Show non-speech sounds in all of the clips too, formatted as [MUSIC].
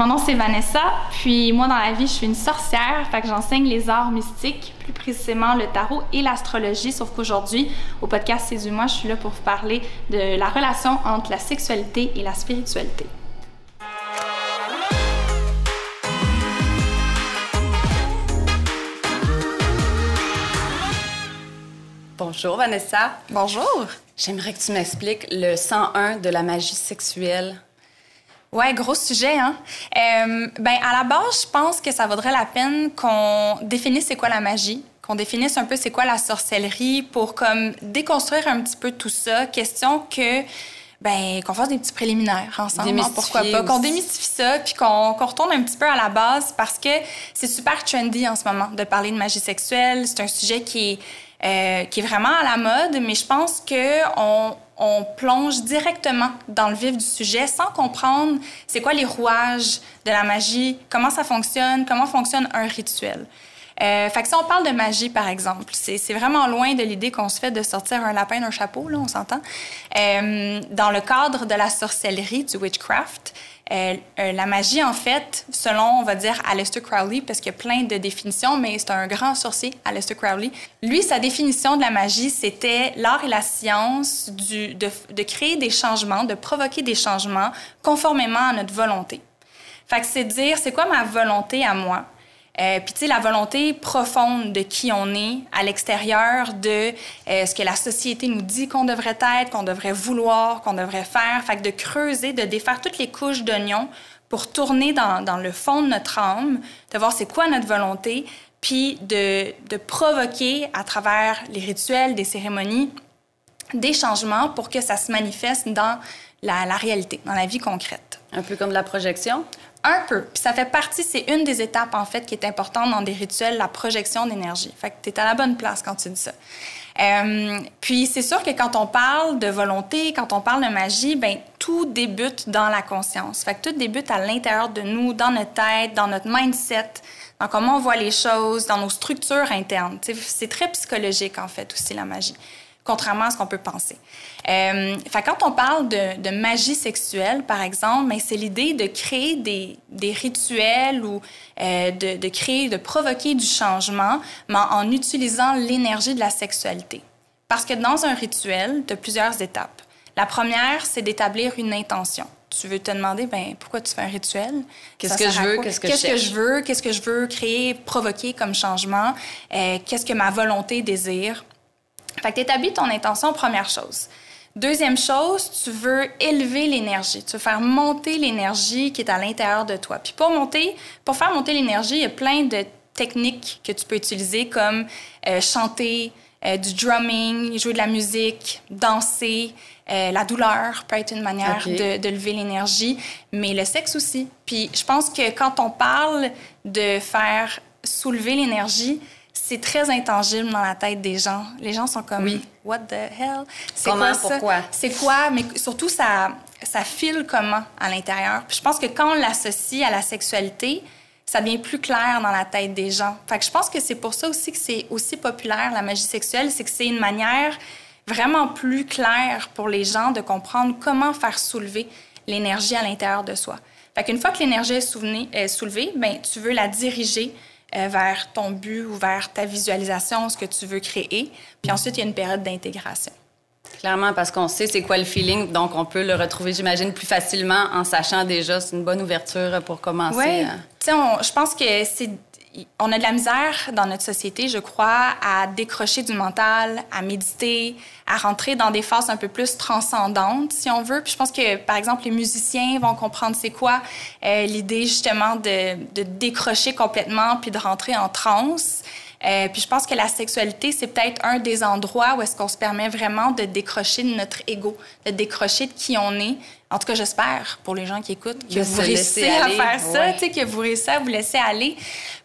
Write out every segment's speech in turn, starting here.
Mon nom c'est Vanessa, puis moi dans la vie je suis une sorcière, fait que j'enseigne les arts mystiques, plus précisément le tarot et l'astrologie, sauf qu'aujourd'hui au podcast C'est du moi, je suis là pour vous parler de la relation entre la sexualité et la spiritualité. Bonjour Vanessa. Bonjour. J'aimerais que tu m'expliques le 101 de la magie sexuelle. Ouais, gros sujet, hein. Euh, ben, à la base, je pense que ça vaudrait la peine qu'on définisse c'est quoi la magie, qu'on définisse un peu c'est quoi la sorcellerie pour comme déconstruire un petit peu tout ça. Question que ben qu'on fasse des petits préliminaires ensemble, hein, pourquoi pas, qu'on démystifie ça, puis qu'on retourne un petit peu à la base parce que c'est super trendy en ce moment de parler de magie sexuelle. C'est un sujet qui est euh, qui est vraiment à la mode, mais je pense que on, on plonge directement dans le vif du sujet sans comprendre c'est quoi les rouages de la magie, comment ça fonctionne, comment fonctionne un rituel. Euh, fait que si on parle de magie, par exemple, c'est vraiment loin de l'idée qu'on se fait de sortir un lapin d'un chapeau, là, on s'entend. Euh, dans le cadre de la sorcellerie, du witchcraft, euh, la magie, en fait, selon, on va dire, Aleister Crowley, parce qu'il y a plein de définitions, mais c'est un grand sorcier, Aleister Crowley. Lui, sa définition de la magie, c'était l'art et la science de, créer des changements, de provoquer des changements conformément à notre volonté. Fait que c'est dire, c'est quoi ma volonté à moi? Euh, puis, tu sais, la volonté profonde de qui on est à l'extérieur de euh, ce que la société nous dit qu'on devrait être, qu'on devrait vouloir, qu'on devrait faire. Fait que de creuser, de défaire toutes les couches d'oignons pour tourner dans, le fond de notre âme, de voir c'est quoi notre volonté, puis de, de provoquer à travers les rituels, des cérémonies, des changements pour que ça se manifeste dans la, la réalité, dans la vie concrète. Un peu comme de la projection? Un peu. Puis ça fait partie, c'est une des étapes, en fait, qui est importante dans des rituels, la projection d'énergie. Fait que tu es à la bonne place quand tu dis ça. Euh, puis c'est sûr que quand on parle de volonté, quand on parle de magie, ben tout débute dans la conscience. Fait que tout débute à l'intérieur de nous, dans notre tête, dans notre mindset, dans comment on voit les choses, dans nos structures internes. C'est très psychologique, en fait, aussi, la magie contrairement à ce qu'on peut penser. Euh, quand on parle de, de, magie sexuelle, par exemple, ben, c'est l'idée de créer des, des rituels ou euh, de, de, créer, de provoquer du changement, mais en utilisant l'énergie de la sexualité. Parce que dans un rituel, tu as plusieurs étapes. La première, c'est d'établir une intention. Tu veux te demander, ben pourquoi tu fais un rituel? Qu'est-ce que je veux? Qu'est-ce que, qu'est-ce que je veux? Qu'est-ce que je veux créer, provoquer comme changement? Euh, qu'est-ce que ma volonté désire? Fait que tu établis ton intention, première chose. Deuxième chose, tu veux élever l'énergie. Tu veux faire monter l'énergie qui est à l'intérieur de toi. Puis pour monter, pour faire monter l'énergie, il y a plein de techniques que tu peux utiliser comme euh, chanter, euh, du drumming, jouer de la musique, danser. Euh, la douleur peut être une manière de, de, lever l'énergie, mais le sexe aussi. Puis je pense que quand on parle de faire soulever l'énergie, c'est très intangible dans la tête des gens. Les gens sont comme oui. What the hell? C'est quoi ça? Pourquoi? C'est quoi? Mais surtout, ça, ça file comment à l'intérieur? Puis je pense que quand on l'associe à la sexualité, ça devient plus clair dans la tête des gens. Fait que je pense que c'est pour ça aussi que c'est aussi populaire, la magie sexuelle, c'est que c'est une manière vraiment plus claire pour les gens de comprendre comment faire soulever l'énergie à l'intérieur de soi. Fait qu'une fois que l'énergie est, est soulevée, ben tu veux la diriger euh, vers ton but ou vers ta visualisation, ce que tu veux créer. Puis ensuite, il y a une période d'intégration. Clairement, parce qu'on sait c'est quoi le feeling, donc on peut le retrouver, j'imagine, plus facilement en sachant déjà. C'est une bonne ouverture pour commencer. Oui. Tu sais, je pense que c'est on a de la misère dans notre société, je crois, à décrocher du mental, à méditer, à rentrer dans des phases un peu plus transcendantes, si on veut. Puis je pense que, par exemple, les musiciens vont comprendre c'est quoi euh, l'idée justement de, de, décrocher complètement puis de rentrer en transe. Euh, puis je pense que la sexualité, c'est peut-être un des endroits où est-ce qu'on se permet vraiment de décrocher de notre ego, de décrocher de qui on est. En tout cas, j'espère, pour les gens qui écoutent, que vous réussissez à faire ça, que vous réussissez à vous laisser aller.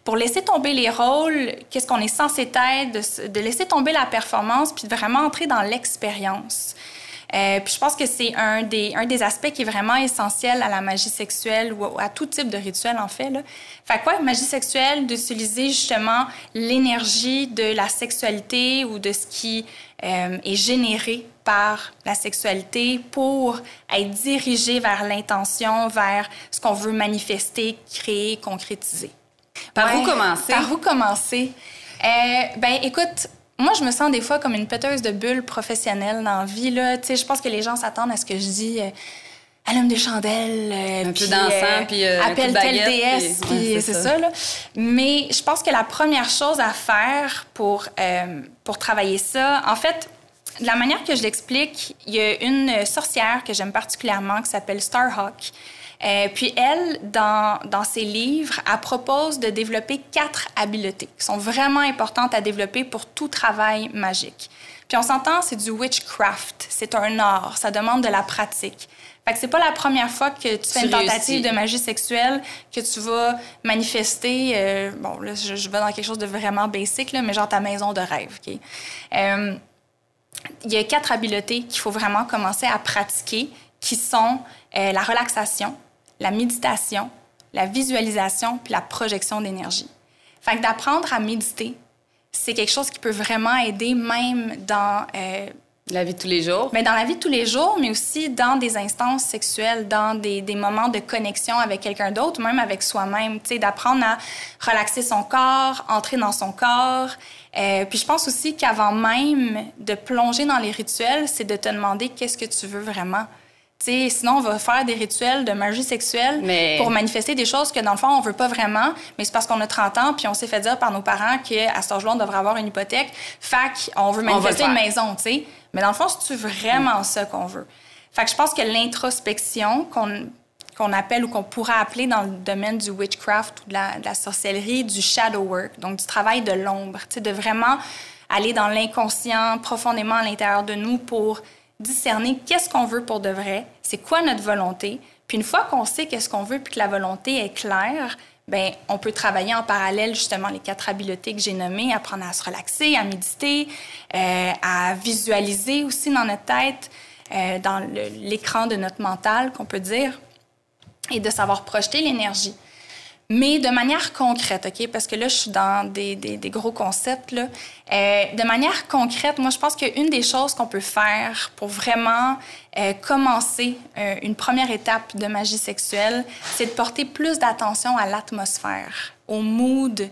Pour laisser tomber les rôles, qu'est-ce qu'on est censé être, de, de, laisser tomber la performance, puis de vraiment entrer dans l'expérience. Euh, puis je pense que c'est un des, un des aspects qui est vraiment essentiel à la magie sexuelle ou à, tout type de rituel, en fait. Là. Fait quoi, magie sexuelle, d'utiliser justement l'énergie de la sexualité ou de ce qui euh, est généré par la sexualité pour être dirigé vers l'intention, vers ce qu'on veut manifester, créer, concrétiser. Par où commencer? Par où commencer? Euh, ben, écoute, moi, je me sens des fois comme une péteuse de bulles professionnelle dans la vie. Là. Je pense que les gens s'attendent à ce que je dis euh, allume des chandelles. Euh, un peu dansant, puis euh, appelle telle déesse, puis c'est ça. là. Mais je pense que la première chose à faire pour, pour travailler ça, en fait, de la manière que je l'explique, il y a une sorcière que j'aime particulièrement qui s'appelle Starhawk. Euh, puis elle, dans, dans ses livres, elle propose de développer quatre habiletés qui sont vraiment importantes à développer pour tout travail magique. Puis on s'entend, c'est du witchcraft, c'est un art, ça demande de la pratique. Fait que c'est pas la première fois que tu fais une tentative de magie sexuelle que tu vas manifester. Euh, bon, là, je, vais dans quelque chose de vraiment basic, là, mais genre ta maison de rêve. OK? Euh, il y a quatre habiletés qu'il faut vraiment commencer à pratiquer, qui sont la relaxation, la méditation, la visualisation puis la projection d'énergie. Fait que d'apprendre à méditer, c'est quelque chose qui peut vraiment aider même dans euh, la vie de tous les jours. Mais dans la vie de tous les jours, mais aussi dans des instances sexuelles, dans des, des moments de connexion avec quelqu'un d'autre, même avec soi-même. Tu sais, d'apprendre à relaxer son corps, entrer dans son corps. Euh, puis je pense aussi qu'avant même de plonger dans les rituels, c'est de te demander qu'est-ce que tu veux vraiment sinon, on va faire des rituels de magie sexuelle pour manifester des choses que, dans le fond, on veut pas vraiment, mais c'est parce qu'on a 30 ans, puis on s'est fait dire par nos parents qu'à cet âge-là, on devrait avoir une hypothèque. Fac, on veut manifester une maison, tu sais. Mais dans le fond, c'est vraiment ça qu'on veut? Fait que je pense que l'introspection qu'on qu'on appelle ou qu'on pourrait appeler dans le domaine du witchcraft ou de la, de la sorcellerie, du shadow work, donc du travail de l'ombre, de vraiment aller dans l'inconscient profondément à l'intérieur de nous pour discerner qu'est-ce qu'on veut pour de vrai, c'est quoi notre volonté. Puis une fois qu'on sait qu'est-ce qu'on veut puis que la volonté est claire, ben on peut travailler en parallèle justement les quatre habiletés que j'ai nommées, apprendre à se relaxer, à méditer, euh, à visualiser aussi dans notre tête, euh, dans l'écran de notre mental qu'on peut dire, et de savoir projeter l'énergie. Mais de manière concrète, OK? Parce que là, je suis dans des, des, des gros concepts. Là. Euh, de manière concrète, moi, je pense qu'une des choses qu'on peut faire pour vraiment euh, commencer euh, une première étape de magie sexuelle, c'est de porter plus d'attention à l'atmosphère, au mood,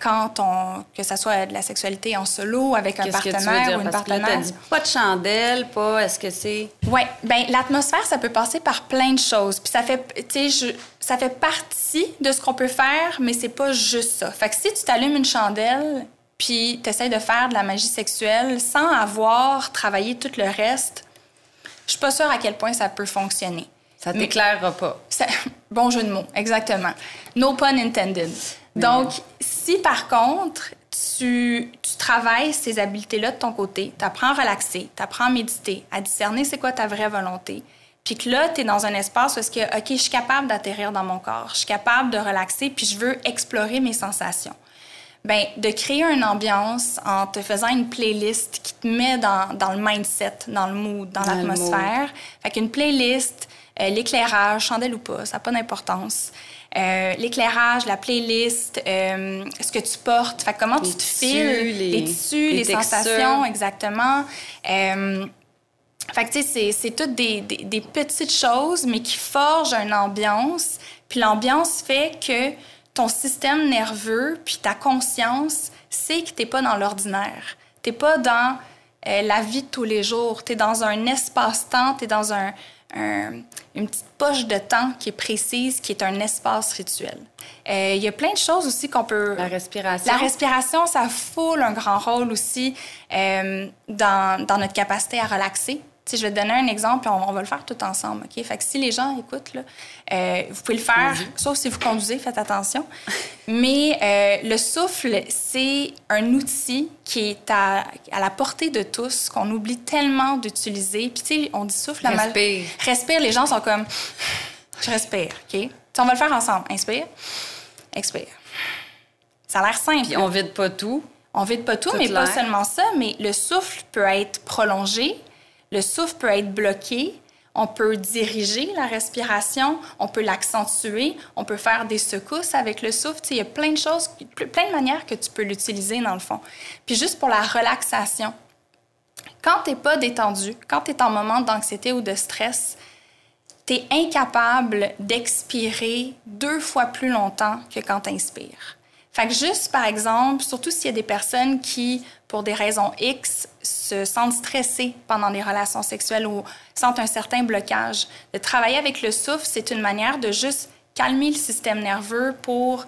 quand on, que ce soit de la sexualité en solo avec un partenaire ou une partenaire? dit pas de chandelle, pas. Est-ce que c'est? Oui, ben l'atmosphère, ça peut passer par plein de choses. Puis ça fait, tu sais, ça fait partie de ce qu'on peut faire, mais c'est pas juste ça. Fait que si tu t'allumes une chandelle, puis tu de faire de la magie sexuelle sans avoir travaillé tout le reste, je suis pas sûre à quel point ça peut fonctionner. Ça t'éclairera pas. [LAUGHS] Bon jeu de mots, exactement. No pun intended. Donc, si par contre, tu, tu travailles ces habiletés-là de ton côté, tu apprends à relaxer, tu apprends à méditer, à discerner c'est quoi ta vraie volonté, puis que là, tu es dans un espace où est-ce que, OK, je suis capable d'atterrir dans mon corps, je suis capable de relaxer, puis je veux explorer mes sensations. Bien, de créer une ambiance en te faisant une playlist qui te met dans, dans le mindset, dans le mood, dans, l'atmosphère. Fait qu'une playlist, euh, l'éclairage, chandelle ou pas, ça n'a pas d'importance. Euh, l'éclairage, la playlist, euh, ce que tu portes, fait, comment tu te files, les, tissus, les, sensations, exactement. Euh, fait que, tu sais, c'est toutes des, des, des, petites choses, mais qui forgent une ambiance. Puis l'ambiance fait que ton système nerveux, puis ta conscience, sait que tu n'es pas dans l'ordinaire. Tu n'es pas dans la vie de tous les jours. Tu es dans un espace-temps, tu es dans un, une petite poche de temps qui est précise, qui est un espace rituel. Euh, il y a plein de choses aussi qu'on peut... La respiration. La respiration, ça foule un grand rôle aussi euh, dans, dans, notre capacité à relaxer. Si je vais te donner un exemple, on, on, va le faire tout ensemble. OK? Fait que si les gens écoutent, là, euh, vous pouvez le faire, sauf si vous conduisez, faites attention. Mais euh, le souffle, c'est un outil qui est à, à la portée de tous, qu'on oublie tellement d'utiliser. Puis, tu sais, on dit souffle, la Respire. Respire, les gens sont comme, je respire, OK? on va le faire ensemble. Inspire, expire. Ça a l'air simple. Puis on vide pas tout. On vide pas tout, mais pas seulement ça, mais le souffle peut être prolongé, le souffle peut être bloqué. On peut diriger la respiration, on peut l'accentuer, on peut faire des secousses avec le souffle. il y a plein de choses, plein de manières que tu peux l'utiliser dans le fond. Puis juste pour la relaxation, Quand t'es pas détendu, quand tu es en moment d'anxiété ou de stress, tu es incapable d'expirer deux fois plus longtemps que quand tu inspires. Fait que juste, par exemple, surtout s'il y a des personnes qui, pour des raisons X, se sentent stressées pendant des relations sexuelles ou sentent un certain blocage, de travailler avec le souffle, c'est une manière de juste calmer le système nerveux pour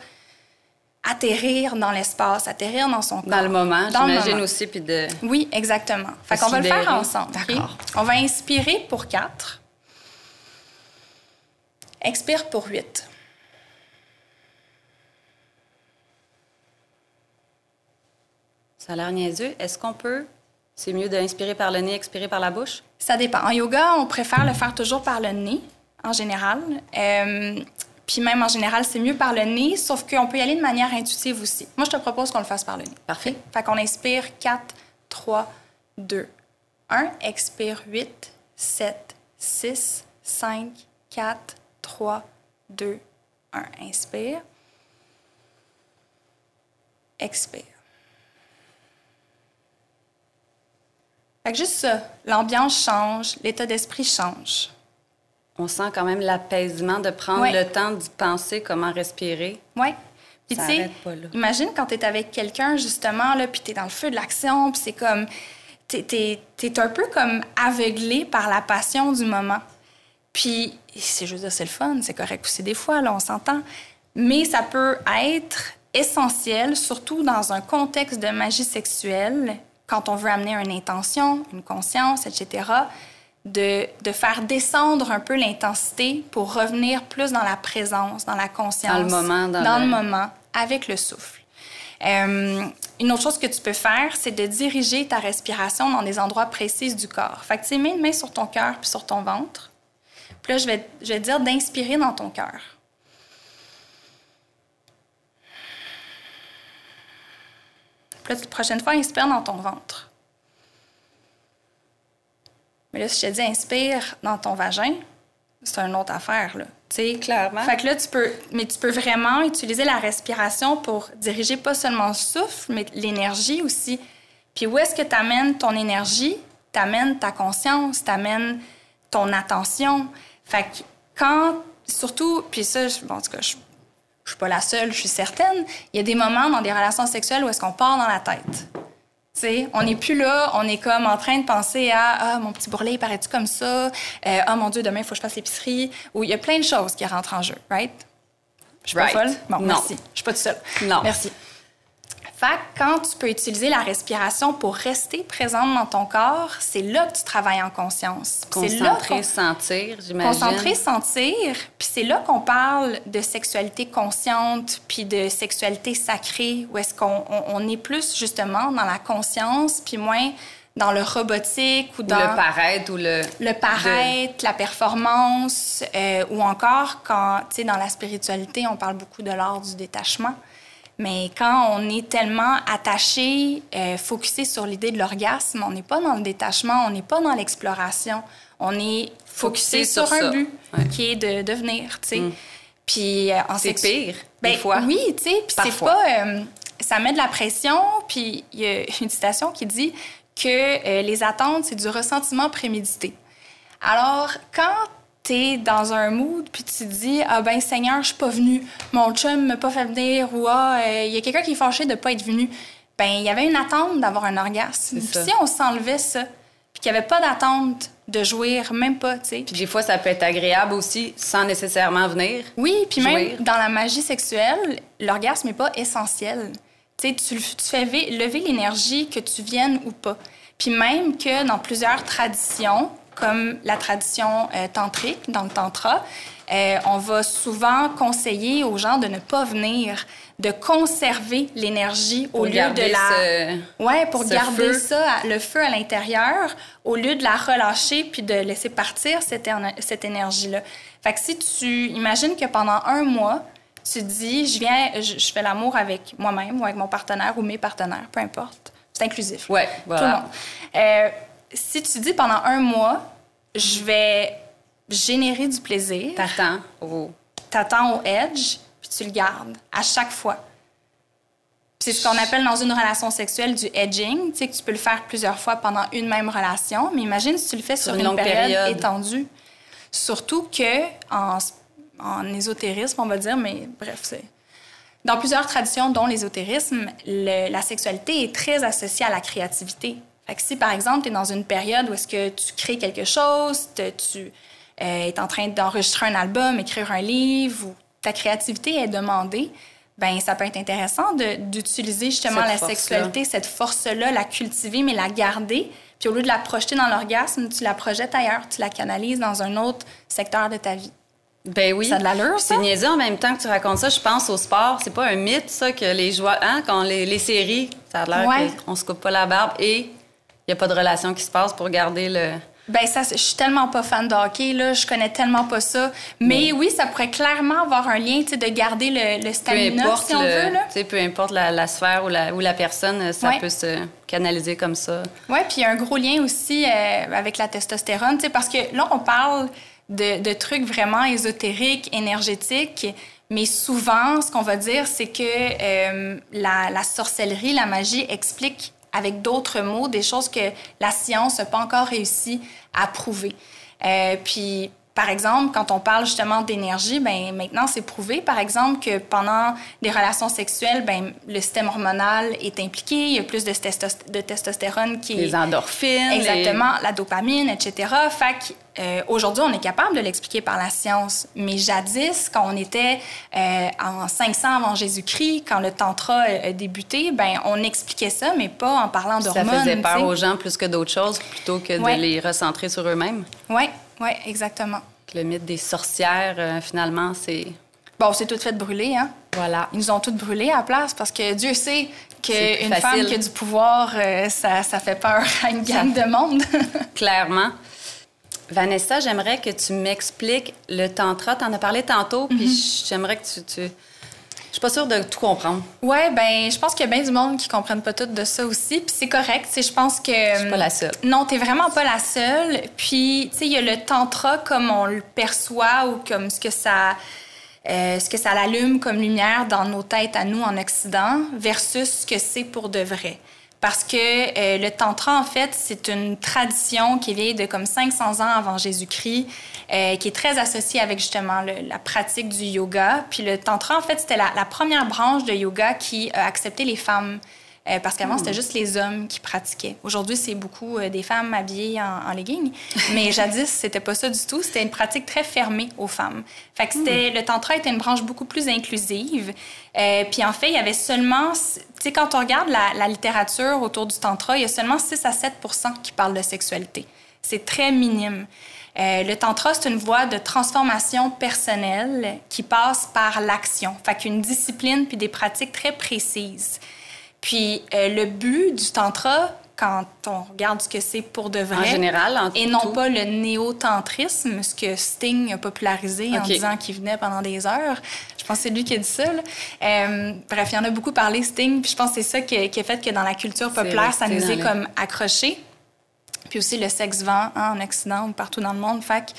atterrir dans l'espace, atterrir dans son corps. Dans le moment, j'imagine aussi, puis de... Oui, exactement. Fait qu'on va le faire ensemble. D'accord. On va inspirer pour quatre. Expire pour huit. Ça a l'air niaiseux. Est-ce qu'on peut... C'est mieux d'inspirer par le nez, expirer par la bouche? Ça dépend. En yoga, on préfère le faire toujours par le nez, en général. Euh, puis même en général, c'est mieux par le nez, sauf qu'on peut y aller de manière intuitive aussi. Moi, je te propose qu'on le fasse par le nez. Parfait. Fait qu'on inspire 4, 3, 2, 1. Expire 8, 7, 6, 5, 4, 3, 2, 1. Inspire. Expire. Fait que juste ça, l'ambiance change, l'état d'esprit change. On sent quand même l'apaisement de prendre le temps d'y penser comment respirer. Oui. Puis tu sais, imagine quand tu es avec quelqu'un justement là, puis tu es dans le feu de l'action, puis c'est comme tu es, un peu comme aveuglé par la passion du moment. Puis c'est juste c'est le fun, c'est correct aussi des fois là, on s'entend, mais ça peut être essentiel surtout dans un contexte de magie sexuelle quand on veut amener une intention, une conscience, etc de, de, faire descendre un peu l'intensité pour revenir plus dans la présence, dans la conscience. Dans le moment. Dans, le... moment, avec le souffle. Euh, une autre chose que tu peux faire, c'est de diriger ta respiration dans des endroits précis du corps. Fait que tu mets une main sur ton cœur puis sur ton ventre. Puis là, je vais, je vais te dire d'inspirer dans ton cœur. Puis là, la prochaine fois, inspire dans ton ventre. Mais là, si je te dis inspire dans ton vagin, c'est une autre affaire, là. sais. Clairement. Fait que là, tu peux, mais tu peux vraiment utiliser la respiration pour diriger pas seulement le souffle, mais l'énergie aussi. Puis où est-ce que tu amènes ton énergie? Tu amènes ta conscience, tu amènes ton attention. Fait que quand, surtout, puis ça, bon, en tout cas, je, je suis pas la seule, je suis certaine, il y a des moments dans des relations sexuelles où est-ce qu'on part dans la tête on n'est plus là, on est comme en train de penser à ah mon petit bourrelet, paraît-tu comme ça? Euh, Ah mon Dieu, demain il faut que je fasse l'épicerie. Ou il y a plein de choses qui rentrent en jeu, right? Je suis pas folle? Bon, non. merci. Je suis pas toute seule. Non. Merci. Fait quand tu peux utiliser la respiration pour rester présente dans ton corps, c'est là que tu travailles en conscience. Concentrer, sentir, j'imagine. Concentrer, sentir. Puis c'est là qu'on parle de sexualité consciente, puis de sexualité sacrée, où est-ce qu'on est plus justement dans la conscience, puis moins dans le robotique ou dans... Le paraître ou le... Le paraître, la performance, euh, ou encore quand, tu sais, dans la spiritualité, on parle beaucoup de l'art du détachement. Mais quand on est tellement attaché, euh, focusé sur l'idée de l'orgasme, on n'est pas dans le détachement, on n'est pas dans l'exploration. On est focusé, sur, un but qui est de devenir, tu sais. Mm. Puis euh, en C'est pire, ben, des fois. Oui, tu sais, puis c'est pas... Euh, ça met de la pression, puis il y a [LAUGHS] une citation qui dit que euh, les attentes, c'est du ressentiment prémédité. Alors, quand t'es dans un mood, puis tu te dis Ah ben Seigneur, je suis pas venu, mon chum m'a pas fait venir, ou Ah, il euh, y a quelqu'un qui est fâché de pas être venu. Ben, il y avait une attente d'avoir un orgasme. Puis si on s'enlevait ça, puis qu'il y avait pas d'attente de jouir, même pas, tu sais. Puis des fois, ça peut être agréable aussi, sans nécessairement venir. Oui, puis même dans la magie sexuelle, l'orgasme n'est pas essentiel. Tu sais, tu, tu fais lever l'énergie que tu viennes ou pas. Puis même que dans plusieurs traditions, comme la tradition euh, tantrique, dans le tantra, euh, on va souvent conseiller aux gens de ne pas venir, de conserver l'énergie au lieu de la... ouais, pour garder ça, le feu à l'intérieur, au lieu de la relâcher puis de laisser partir cette, cette énergie-là. Fait que si tu imagines que pendant un mois, tu dis, je viens, je, fais l'amour avec moi-même ou avec mon partenaire ou mes partenaires, peu importe. C'est inclusif. Ouais, voilà. Tout le monde. Euh, si tu dis pendant un mois, je vais générer du plaisir. T'attends au... T'attends au edge, puis tu le gardes à chaque fois. C'est ce qu'on appelle dans une relation sexuelle du edging, tu sais, que tu peux le faire plusieurs fois pendant une même relation. Mais imagine si tu le fais sur, une, période, étendue. Surtout que en, en ésotérisme, on va dire, mais bref, c'est dans plusieurs traditions, dont l'ésotérisme, la sexualité est très associée à la créativité. Fait que si, par exemple, tu es dans une période où est-ce que tu crées quelque chose, tu euh, es en train d'enregistrer un album, écrire un livre, ou ta créativité est demandée, ben ça peut être intéressant d'utiliser justement la sexualité, cette force-là, la cultiver, mais la garder. Puis au lieu de la projeter dans l'orgasme, tu la projettes ailleurs, tu la canalises dans un autre secteur de ta vie. Ben oui. Ça a de l'allure, ça? C'est niaiseux en même temps que tu racontes ça. Je pense au sport. C'est pas un mythe, ça, que les joueurs. Hein, quand les, séries, ça a l'air qu'on se coupe pas la barbe et n'y a pas de relation qui se passe pour garder le. Ben ça, je suis tellement pas fan de hockey, là. Je connais tellement pas ça. Mais oui, ça pourrait clairement avoir un lien, de garder le, stamina, peu importe si on veut, là. peu importe la, sphère ou la, ou la personne, ça peut se canaliser comme ça. Oui, puis il y a un gros lien aussi euh, avec la testostérone, tu sais, parce que là, on parle de, trucs vraiment ésotériques, énergétiques. Mais souvent, ce qu'on va dire, c'est que euh, la, sorcellerie, la magie explique avec d'autres mots des choses que la science n'a pas encore réussi à prouver. Euh, puis, par exemple, quand on parle justement d'énergie, ben maintenant c'est prouvé, par exemple, que pendant des relations sexuelles, ben le système hormonal est impliqué, il y a plus de, de testostérone qui les endorphines, exactement, la dopamine, etc. Fait euh, aujourd'hui, on est capable de l'expliquer par la science, mais jadis, quand on était euh, en 500 avant Jésus-Christ, quand le tantra a débuté, ben on expliquait ça, mais pas en parlant d'hormones. Ça faisait peur aux gens plus que d'autres choses, plutôt que de les recentrer sur eux-mêmes? Oui, oui, exactement. Le mythe des sorcières, euh, finalement, c'est... Bon, c'est tout fait brûler, hein? Voilà. Ils nous ont toutes brûlées à la place parce que Dieu sait qu'une femme qui a du pouvoir, euh, ça, ça, fait peur à une gang de monde. [LAUGHS] Clairement. Vanessa, j'aimerais que tu m'expliques le tantra. Tu en as parlé tantôt, puis mm-hmm. j'aimerais que tu, suis pas sûre de tout comprendre. Oui, ben je pense qu'il y a bien du monde qui comprennent pas tout de ça aussi, puis c'est correct. Je pense que. Je suis pas la seule. Non, t'es vraiment pas la seule. Puis, tu sais, il y a le tantra comme on le perçoit ou comme ce que ça. Euh, ce que ça l'allume comme lumière dans nos têtes à nous en Occident versus ce que c'est pour de vrai parce que euh, le tantra, en fait, c'est une tradition qui vient de comme 500 ans avant Jésus-Christ, euh, qui est très associée avec justement la pratique du yoga. Puis le tantra, en fait, c'était la, la, première branche de yoga qui a accepté les femmes euh, parce qu'avant, c'était hmm. juste les hommes qui pratiquaient. Aujourd'hui, c'est beaucoup euh, des femmes habillées en, en leggings. Mais [LAUGHS] jadis, c'était pas ça du tout. C'était une pratique très fermée aux femmes. Fait que c'était, hmm. le tantra était une branche beaucoup plus inclusive. Euh, puis en fait, il y avait seulement... Tu sais, quand on regarde la, la, littérature autour du tantra, il y a seulement 6 à 7 qui parlent de sexualité. C'est très minime. Euh, le tantra, c'est une voie de transformation personnelle qui passe par l'action. Fait qu'une discipline puis des pratiques très précises. Puis euh, le but du tantra, quand on regarde ce que c'est pour de vrai, en général, et non pas le néo-tantrisme, ce que Sting a popularisé en disant qu'il venait pendant des heures. Je pense que c'est lui qui a dit ça. Euh, bref, il y en a beaucoup parlé, Sting, puis je pense que c'est ça qui a, fait que dans la culture populaire, ça nous est comme accroché. Puis aussi le sexe vent hein, en Occident ou partout dans le monde. Fait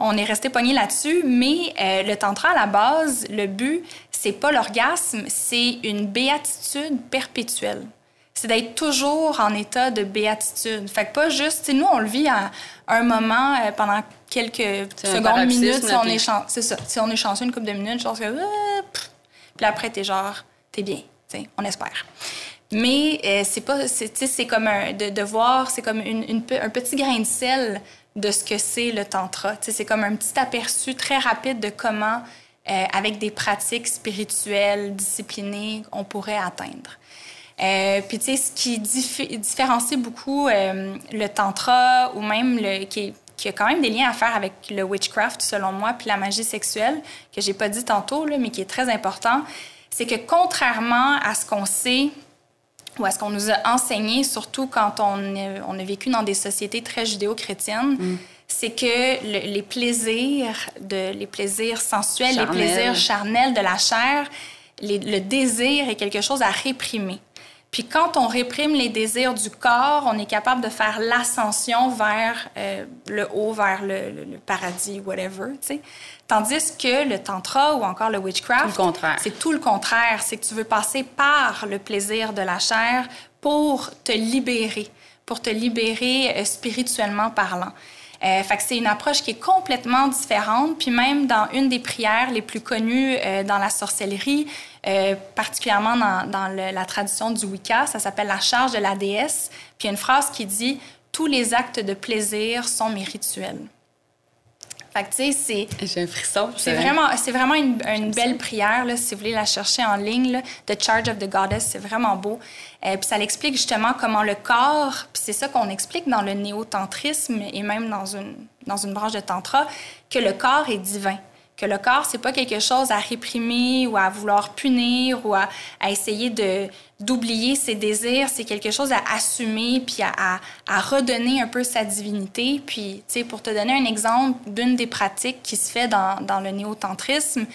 on est resté pogné là-dessus, mais euh, le tantra, à la base, le but, c'est pas l'orgasme, c'est une béatitude perpétuelle. C'est d'être toujours en état de béatitude. Fait que pas juste, nous, on le vit à un moment euh, pendant quelques secondes, minutes, si on, est c'est ça. Si on est chanceux une couple de minutes, genre, que, euh, puis après, t'es genre, t'es bien, on espère. Mais euh, c'est pas, c'est comme un, de, de voir, c'est comme une, une, un petit grain de sel de ce que c'est le tantra. C'est comme un petit aperçu très rapide de comment, euh, avec des pratiques spirituelles, disciplinées, on pourrait atteindre. Euh, puis, tu sais, ce qui différencie beaucoup euh, le tantra ou même le, qui, a quand même des liens à faire avec le witchcraft, selon moi, puis la magie sexuelle, que j'ai pas dit tantôt, là, mais qui est très important, c'est que contrairement à ce qu'on sait ou à ce qu'on nous a enseigné, surtout quand on, on a vécu dans des sociétés très judéo-chrétiennes, mm. C'est que les plaisirs, de, les plaisirs sensuels, les plaisirs charnels de la chair, le désir est quelque chose à réprimer. Puis quand on réprime les désirs du corps, on est capable de faire l'ascension vers euh, le haut, vers le, paradis, whatever, tu sais. Tandis que le tantra ou encore le witchcraft, c'est tout le contraire. C'est que tu veux passer par le plaisir de la chair pour te libérer, pour te libérer euh, spirituellement parlant. Euh, fait que c'est une approche qui est complètement différente. Puis même dans une des prières les plus connues euh, dans la sorcellerie, euh, particulièrement dans, dans le, la tradition du Wicca, ça s'appelle la charge de la déesse. Puis il y a une phrase qui dit Tous les actes de plaisir sont mes rituels. Fait que, tu sais, c'est. J'ai un frisson. C'est vraiment, c'est vraiment une, une belle prière, là, si vous voulez la chercher en ligne. Là. The Charge of the Goddess, c'est vraiment beau. Euh, puis ça l'explique justement comment le corps, puis c'est ça qu'on explique dans le néo-tantrisme et même dans une, dans une branche de tantra, que le corps est divin que le corps, c'est pas quelque chose à réprimer ou à vouloir punir ou à, essayer de d'oublier ses désirs, c'est quelque chose à assumer puis à, à, redonner un peu sa divinité. Puis, tu sais, pour te donner un exemple d'une des pratiques qui se fait dans, dans le néo-tantrisme,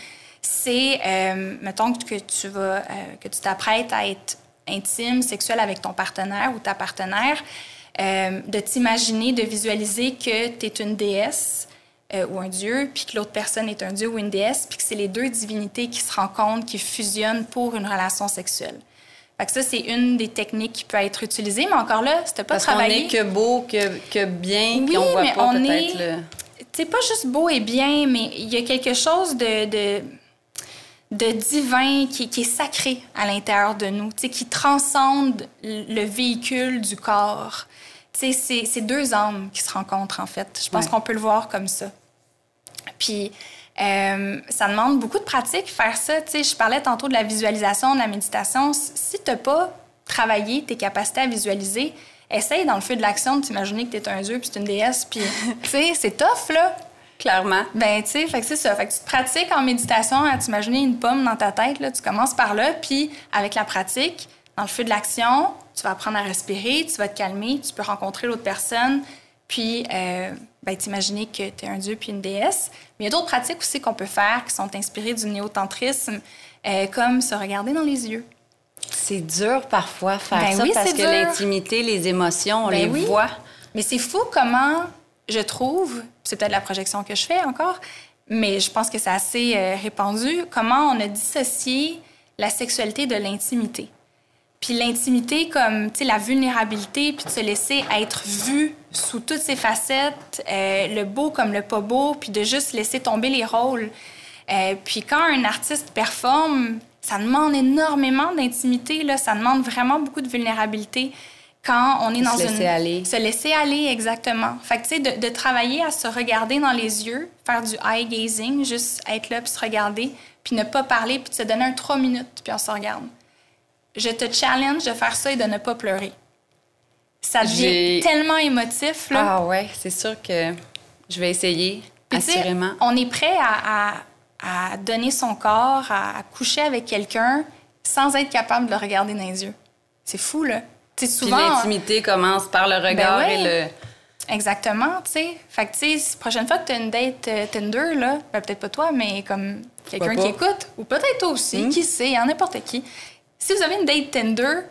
c'est, euh, mettons que tu vas, euh, que tu t'apprêtes à être intime, sexuel avec ton partenaire ou ta partenaire, euh, de t'imaginer, de visualiser que tu es une déesse euh, ou un dieu, puis que l'autre personne est un dieu ou une déesse, puis que c'est les deux divinités qui se rencontrent, qui fusionnent pour une relation sexuelle. Fait que ça, c'est une des techniques qui peut être utilisée, mais encore là, c'était pas Parce travaillé. Parce qu'on est que beau, que, que bien, oui, puis on voit mais pas on peut-être est... le... C'est pas juste beau et bien, mais il y a quelque chose de, de, de divin qui, qui, est sacré à l'intérieur de nous, qui transcende le véhicule du corps. C'est deux âmes qui se rencontrent, en fait. Je pense Ouais. qu'on peut le voir comme ça. Puis, euh, ça demande beaucoup de pratique, faire ça. Tu sais, je parlais tantôt de la visualisation, de la méditation. Si tu n'as pas travaillé tes capacités à visualiser, essaye dans le feu de l'action de t'imaginer que tu es un dieu puis c'est une déesse. Puis, [LAUGHS] tu sais, c'est tough, là. Clairement. Ben, tu sais, fait que c'est ça. Fait que tu te pratiques en méditation à t'imaginer une pomme dans ta tête. Là. Tu commences par là, puis avec la pratique, dans le feu de l'action, tu vas apprendre à respirer, tu vas te calmer, tu peux rencontrer l'autre personne, puis euh, ben, t'imaginer que tu es un dieu puis une déesse. Mais il y a d'autres pratiques aussi qu'on peut faire qui sont inspirées du néo-tantrisme, euh, comme se regarder dans les yeux. C'est dur parfois faire Ben ça oui, parce que l'intimité, les émotions, on Ben les oui. voit. Mais c'est fou comment, je trouve, c'est peut-être la projection que je fais encore, mais je pense que c'est assez euh, répandu, comment on a dissocié la sexualité de l'intimité. Puis l'intimité comme, tu sais, la vulnérabilité, puis de se laisser être vu sous toutes ses facettes, euh, le beau comme le pas beau, puis de juste laisser tomber les rôles. Euh, puis quand un artiste performe, ça demande énormément d'intimité, là, ça demande vraiment beaucoup de vulnérabilité quand on est Se dans laisser une... aller. Se laisser aller, exactement. Fait que, tu sais, de, de travailler à se regarder dans les yeux, faire du eye gazing, juste être là, puis se regarder, puis ne pas parler, puis de se donner un trois minutes, puis on se regarde. Je te challenge de faire ça et de ne pas pleurer. Ça devient tellement émotif, là. Ah ouais, c'est sûr que je vais essayer, Puis, assurément. On est prêt à, à- à donner son corps, à, à coucher avec quelqu'un sans être capable de le regarder dans les yeux. C'est fou, là. Tu sais, Puis souvent... l'intimité commence par le regard Ben ouais. et le... Exactement, tu sais. Fait que, tu sais, prochaine fois que tu as une date euh, Tinder, là, ben, peut-être pas toi, mais comme quelqu'un qui écoute, ou peut-être toi aussi, Mm. qui sait, hein, n'importe qui. Si vous avez une date Tinder,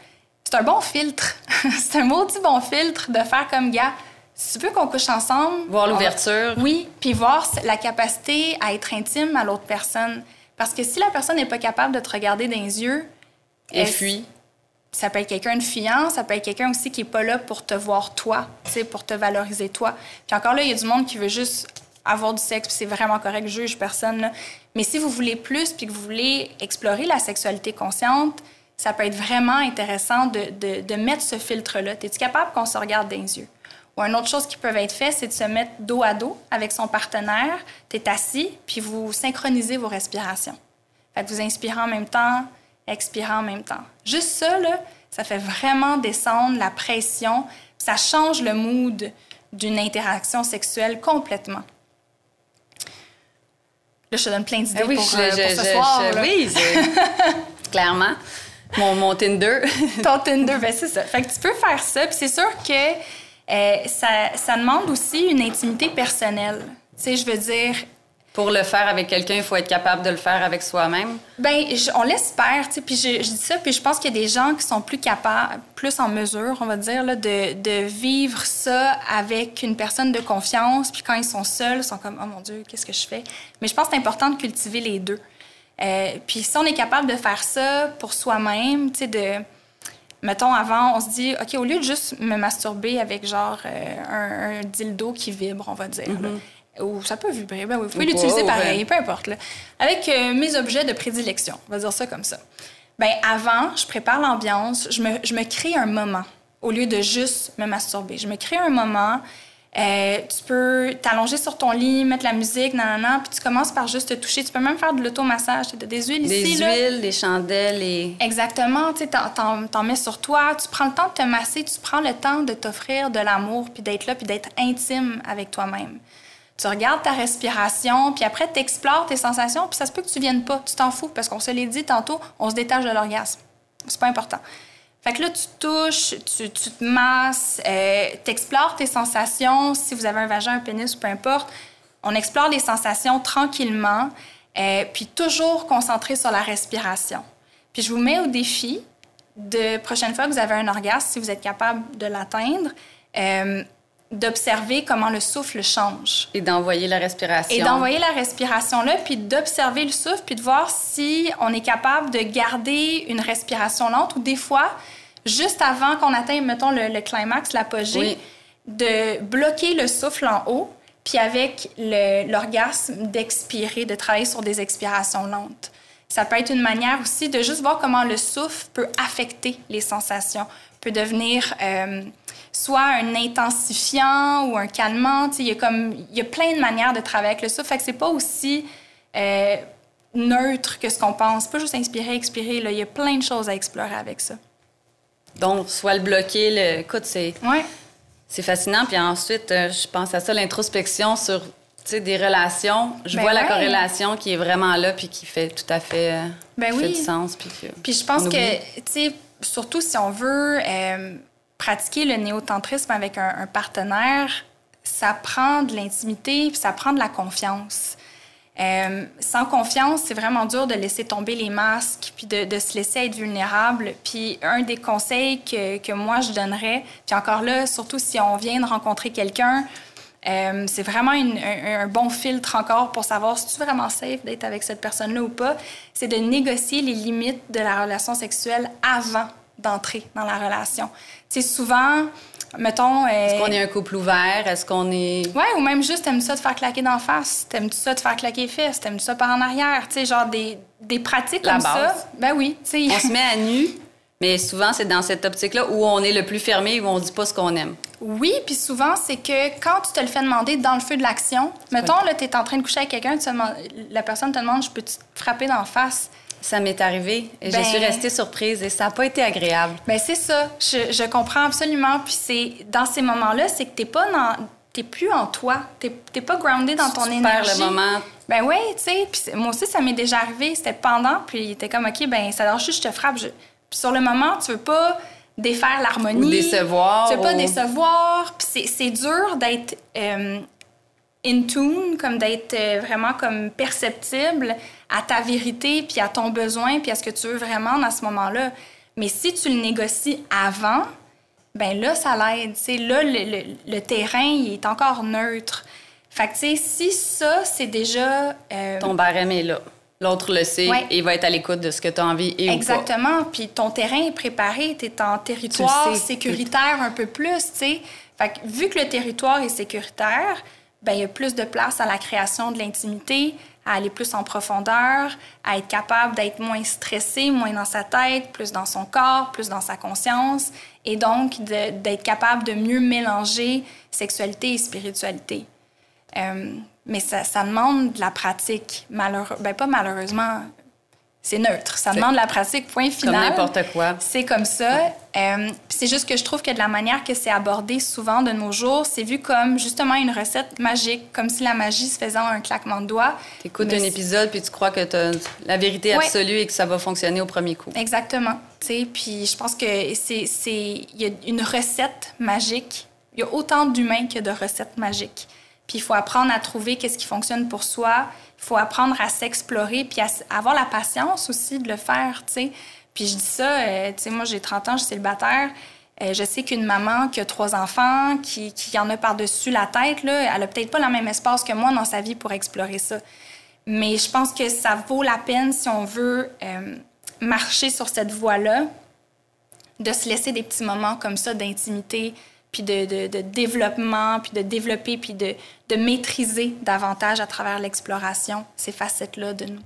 c'est un bon filtre. [LAUGHS] c'est un maudit bon filtre de faire comme, gars, si tu veux qu'on couche ensemble... Voir va- l'ouverture. Oui, puis voir la capacité à être intime à l'autre personne. Parce que si la personne n'est pas capable de te regarder dans les yeux... Et elle- fuit. ça peut être quelqu'un de fiant, ça peut être quelqu'un aussi qui est pas là pour te voir toi, pour te valoriser toi. Puis encore là, il y a du monde qui veut juste avoir du sexe, c'est vraiment correct, je juge personne. là. Mais si vous voulez plus, puis que vous voulez explorer la sexualité consciente, ça peut être vraiment intéressant de, de, de mettre ce filtre-là. Es-tu capable qu'on se regarde dans les yeux? Ou une autre chose qui peut être faite, c'est de se mettre dos à dos avec son partenaire. Tu es assis, puis vous synchronisez vos respirations. Fait que vous inspirez en même temps, expirez en même temps. Juste ça, là, ça fait vraiment descendre la pression, ça change le mood d'une interaction sexuelle complètement. Là, je te donne plein d'idées Ah oui, pour, je- euh, je- pour ce je- soir. je- là. oui, [LAUGHS] clairement. Mon, mon Tinder. [LAUGHS] Ton Tinder, ben c'est ça. Fait que tu peux faire ça, puis c'est sûr que euh, ça, ça demande aussi une intimité personnelle. Tu sais, je veux dire, Pour le faire avec quelqu'un, il faut être capable de le faire avec soi-même. Ben, on l'espère, tu sais. Puis je, je, dis ça, puis je pense qu'il y a des gens qui sont plus capables, plus en mesure, on va dire, là, de, de, vivre ça avec une personne de confiance. Puis quand ils sont seuls, ils sont comme, oh mon Dieu, qu'est-ce que je fais? Mais je pense que c'est important de cultiver les deux. Euh, puis si on est capable de faire ça pour soi-même, tu sais, de mettons, avant, on se dit, OK, au lieu de juste me masturber avec genre euh, un, dildo qui vibre, on va dire, mm-hmm. ou ça peut vibrer, ben oui, vous pouvez l'utiliser pareil, peu importe, là, avec euh, mes objets de prédilection, on va dire ça comme ça. Ben avant, je prépare l'ambiance, je me, je me crée un moment au lieu de juste me masturber. Je me crée un moment euh, tu peux t'allonger sur ton lit, mettre la musique, nanana, puis tu commences par juste te toucher. Tu peux même faire de l'automassage. Tu as des huiles des ici. Des huiles, des chandelles. Et... Exactement. Tu t'en mets sur toi. Tu prends le temps de te masser. Tu prends le temps de t'offrir de l'amour, puis d'être là, puis d'être intime avec toi-même. Tu regardes ta respiration, puis après, tu explores tes sensations, puis ça se peut que tu viennes pas. Tu t'en fous, parce qu'on se l'est dit tantôt, on se détache de l'orgasme. C'est pas important. Fait que là, tu touches, tu, te masses, euh, tu explores tes sensations. Si vous avez un vagin, un pénis, peu importe, on explore les sensations tranquillement, euh, puis toujours concentré sur la respiration. Puis je vous mets au défi de prochaine fois que vous avez un orgasme, si vous êtes capable de l'atteindre, euh, d'observer comment le souffle change. Et d'envoyer la respiration. Et d'envoyer la respiration là, puis d'observer le souffle, puis de voir si on est capable de garder une respiration lente ou des fois, juste avant qu'on atteigne, mettons, le, climax, l'apogée, de bloquer le souffle en haut, puis avec l'orgasme d'expirer, de travailler sur des expirations lentes. Ça peut être une manière aussi de juste voir comment le souffle peut affecter les sensations, peut devenir euh, soit un intensifiant ou un calmant. Il y, a comme, il y a plein de manières de travailler avec le souffle. Fait que c'est pas aussi euh, neutre que ce qu'on pense. Pas juste inspirer, expirer. Là. Il y a plein de choses à explorer avec ça. Donc, soit le bloquer, le... écoute, c'est... C'est fascinant. Puis ensuite, euh, je pense à ça, l'introspection sur des relations. Je ben vois la corrélation qui est vraiment là puis qui fait tout à fait, ben fait du sens. Puis, puis je pense que, tu sais, surtout si on veut pratiquer le néotantrisme avec un, partenaire, ça prend de l'intimité, ça prend de la confiance. Euh, sans confiance, c'est vraiment dur de laisser tomber les masques, puis de, se laisser être vulnérable. Puis un des conseils que, que, moi je donnerais, puis encore là, surtout si on vient de rencontrer quelqu'un, euh, c'est vraiment un, un, bon filtre encore pour savoir si tu es vraiment safe d'être avec cette personne-là ou pas. C'est de négocier les limites de la relation sexuelle avant d'entrer dans la relation. C'est souvent, mettons... Euh, Est-ce qu'on est un couple ouvert? Est-ce qu'on est... Ouais, ou même juste, t'aimes ça te faire claquer d'en face? T'aimes-tu ça te faire claquer les fesses? T'aimes-tu ça par en arrière? Tu sais, genre des, des pratiques comme ça? Ben oui, tu sais. On se met à nu, mais souvent, c'est dans cette optique-là où on est le plus fermé, où on dit pas ce qu'on aime. Oui, puis souvent, c'est que quand tu te le fais demander dans le feu de l'action, mettons, là, tu es en train de coucher avec quelqu'un, la personne te demande, je peux te frapper d'en face? Ça m'est arrivé et je suis ben, restée surprise et ça n'a pas été agréable. Ben c'est ça. Je, je, comprends absolument. Puis c'est dans ces moments-là, c'est que t'es pas dans, t'es plus en toi. T'es, t'es pas groundé dans ton tu énergie. Perds le moment. Ben oui, tu sais. Puis moi aussi, ça m'est déjà arrivé. C'était pendant. Puis il était comme, ok, ben ça juste, je te frappe. Puis sur le moment, tu veux pas défaire l'harmonie. Décevoir. Tu veux pas décevoir. Puis c'est, dur d'être euh, in tune, comme d'être euh, vraiment comme perceptible à ta vérité, puis à ton besoin, puis à ce que tu veux vraiment dans ce moment-là. Mais si tu le négocies avant, ben là, ça l'aide. Là, le, le, terrain, il est encore neutre. Fait que, tu sais, si ça, c'est déjà... Euh, ton barème est là. L'autre le sait et va être à l'écoute de ce que tu as envie et Exactement. Puis ton terrain est préparé, tu es en territoire sécuritaire un peu plus, tu sais. Fait que, vu que le territoire est sécuritaire, ben il y a plus de place à la création de l'intimité, à aller plus en profondeur, à être capable d'être moins stressé, moins dans sa tête, plus dans son corps, plus dans sa conscience, et donc d'être capable de mieux mélanger sexualité et spiritualité. Euh, mais ça, ça, demande de la pratique, malheureux, ben pas malheureusement, c'est neutre. Ça demande la pratique, point final. Comme n'importe quoi. C'est comme ça. Euh, c'est juste que je trouve que de la manière que c'est abordé souvent de nos jours, c'est vu comme justement une recette magique, comme si la magie se faisait en un claquement de doigts. Tu écoutes un épisode puis tu crois que tu as la vérité absolue et que ça va fonctionner au premier coup. Exactement. Puis je pense que c'est il y a une recette magique. Il y a autant d'humains que de recettes magiques. Puis il faut apprendre à trouver qu'est-ce qui fonctionne pour soi. Il faut apprendre à s'explorer, puis à avoir la patience aussi de le faire, tu sais. Puis je dis ça, euh, tu sais, moi j'ai 30 ans, je suis célibataire. Euh, je sais qu'une maman qui a trois enfants, qui, qui en a par-dessus la tête, là, elle a peut-être pas le même espace que moi dans sa vie pour explorer ça. Mais je pense que ça vaut la peine si on veut euh, marcher sur cette voie-là, de se laisser des petits moments comme ça d'intimité, puis de, de, développement, puis de développer, puis de, de maîtriser davantage à travers l'exploration ces facettes-là de nous.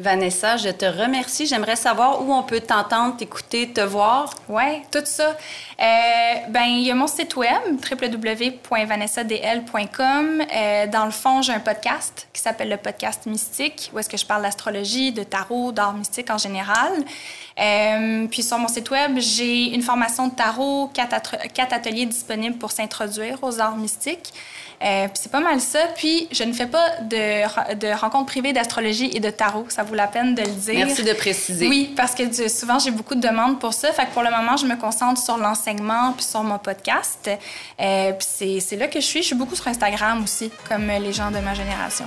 Vanessa, je te remercie. J'aimerais savoir où on peut t'entendre, t'écouter, te voir. Oui, tout ça. Euh, ben, il y a mon site web, www.vanessadl.com. Euh, dans le fond, j'ai un podcast qui s'appelle le podcast mystique, où est-ce que je parle d'astrologie, de tarot, d'art mystique en général. Euh, puis sur mon site web, j'ai une formation de tarot, quatre, quatre ateliers disponibles pour s'introduire aux arts mystiques. Euh, c'est pas mal ça. Puis je ne fais pas de, de rencontres privées d'astrologie et de tarot. Ça vaut la peine de le dire. Merci de préciser. Oui, parce que souvent j'ai beaucoup de demandes pour ça. Fait que pour le moment, je me concentre sur l'enseignement puis sur mon podcast. Euh, puis c'est là que je suis. Je suis beaucoup sur Instagram aussi, comme les gens de ma génération.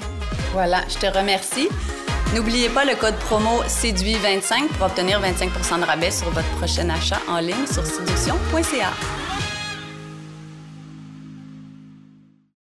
Voilà, je te remercie. N'oubliez pas le code promo séduit25 pour obtenir 25% de rabais sur votre prochain achat en ligne sur séduction.ca.